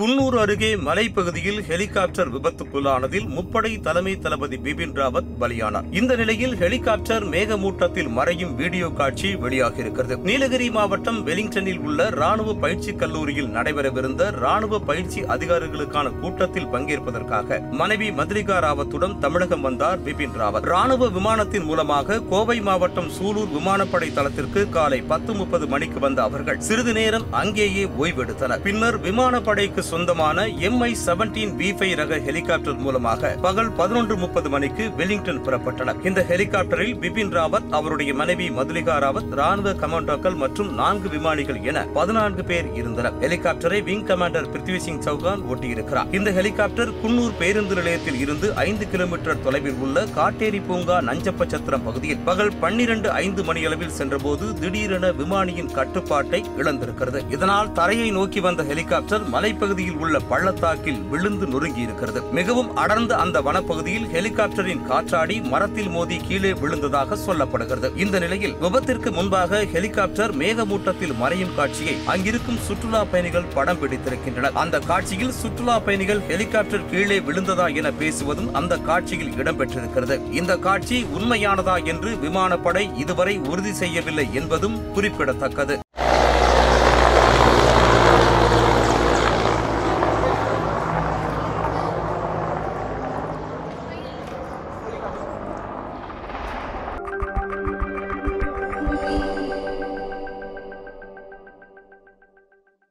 குன்னூர் அருகே மலைப்பகுதியில் ஹெலிகாப்டர் விபத்துக்குள்ளானதில் முப்படை தலைமை தளபதி பிபின் ராவத் பலியானார். இந்த நிலையில் ஹெலிகாப்டர் மேகமூட்டத்தில் மறையும் வீடியோ காட்சி வெளியாகியிருக்கிறது. நீலகிரி மாவட்டம் வெலிங்டனில் உள்ள ராணுவ பயிற்சி கல்லூரியில் நடைபெறவிருந்த ராணுவ பயிற்சி அதிகாரிகளுக்கான கூட்டத்தில் பங்கேற்பதற்காக மனைவி மதுரிகா ராவத்துடன் தமிழகம் வந்தார் பிபின் ராவத். ராணுவ விமானத்தின் மூலமாக கோவை மாவட்டம் சூலூர் விமானப்படை தளத்திற்கு காலை பத்து முப்பது மணிக்கு வந்த அவர்கள் சிறிது நேரம் அங்கேயே ஓய்வெடுத்தனர். பின்னர் விமானப்படைக்கு சொந்தமான எம்ஐ செவன்டீன் பி ஃபைவ் ரக ஹெலிகாப்டர் மூலமாக பகல் பதினொன்று முப்பது மணிக்கு வெலிங்டன் புறப்பட்டனர். இந்த ஹெலிகாப்டரில் பிபின் ராவத் அவருடைய மனைவி மதுலிகா ராவத் ராணுவ கமாண்டோக்கள் மற்றும் நான்கு விமானிகள் என பதினான்கு பேர் இருந்தனர். ஹெலிகாப்டரை விங் கமாண்டர் பிருத்வி சிங் சௌகான் ஓட்டியிருக்கிறார். இந்த ஹெலிகாப்டர் குன்னூர் பேருந்து நிலையத்தில் இருந்து ஐந்து கிலோமீட்டர் தொலைவில் உள்ள காட்டேரி பூங்கா நஞ்சப்ப சத்திரம் பகுதியில் பகல் பன்னிரண்டு ஐந்து மணியளவில் சென்றபோது திடீரென விமானியின் கட்டுப்பாட்டை இழந்திருக்கிறது. இதனால் தரையை நோக்கி வந்த ஹெலிகாப்டர் மலைப்பகுதி மலைப்பகுதியில் உள்ள பள்ளத்தாக்கில் விழுந்து நொறுங்கி இருக்கிறது மிகவும் அடர்ந்த அந்த வனப்பகுதியில் ஹெலிகாப்டரின் காற்றாடி மரத்தில் மோதி கீழே விழுந்ததாக சொல்லப்படுகிறது. இந்த நிலையில் விபத்திற்கு முன்பாக ஹெலிகாப்டர் மேகமூட்டத்தில் மறையும் காட்சியை அங்கிருக்கும் சுற்றுலா பயணிகள் படம் பிடித்திருக்கின்றனர். அந்த காட்சியில் சுற்றுலா பயணிகள் ஹெலிகாப்டர் கீழே விழுந்ததா என பேசுவதும் அந்த காட்சியில் இடம்பெற்றிருக்கிறது. இந்த காட்சி உண்மையானதா என்று விமானப்படை இதுவரை உறுதி செய்யவில்லை என்பதும் குறிப்பிடத்தக்கது.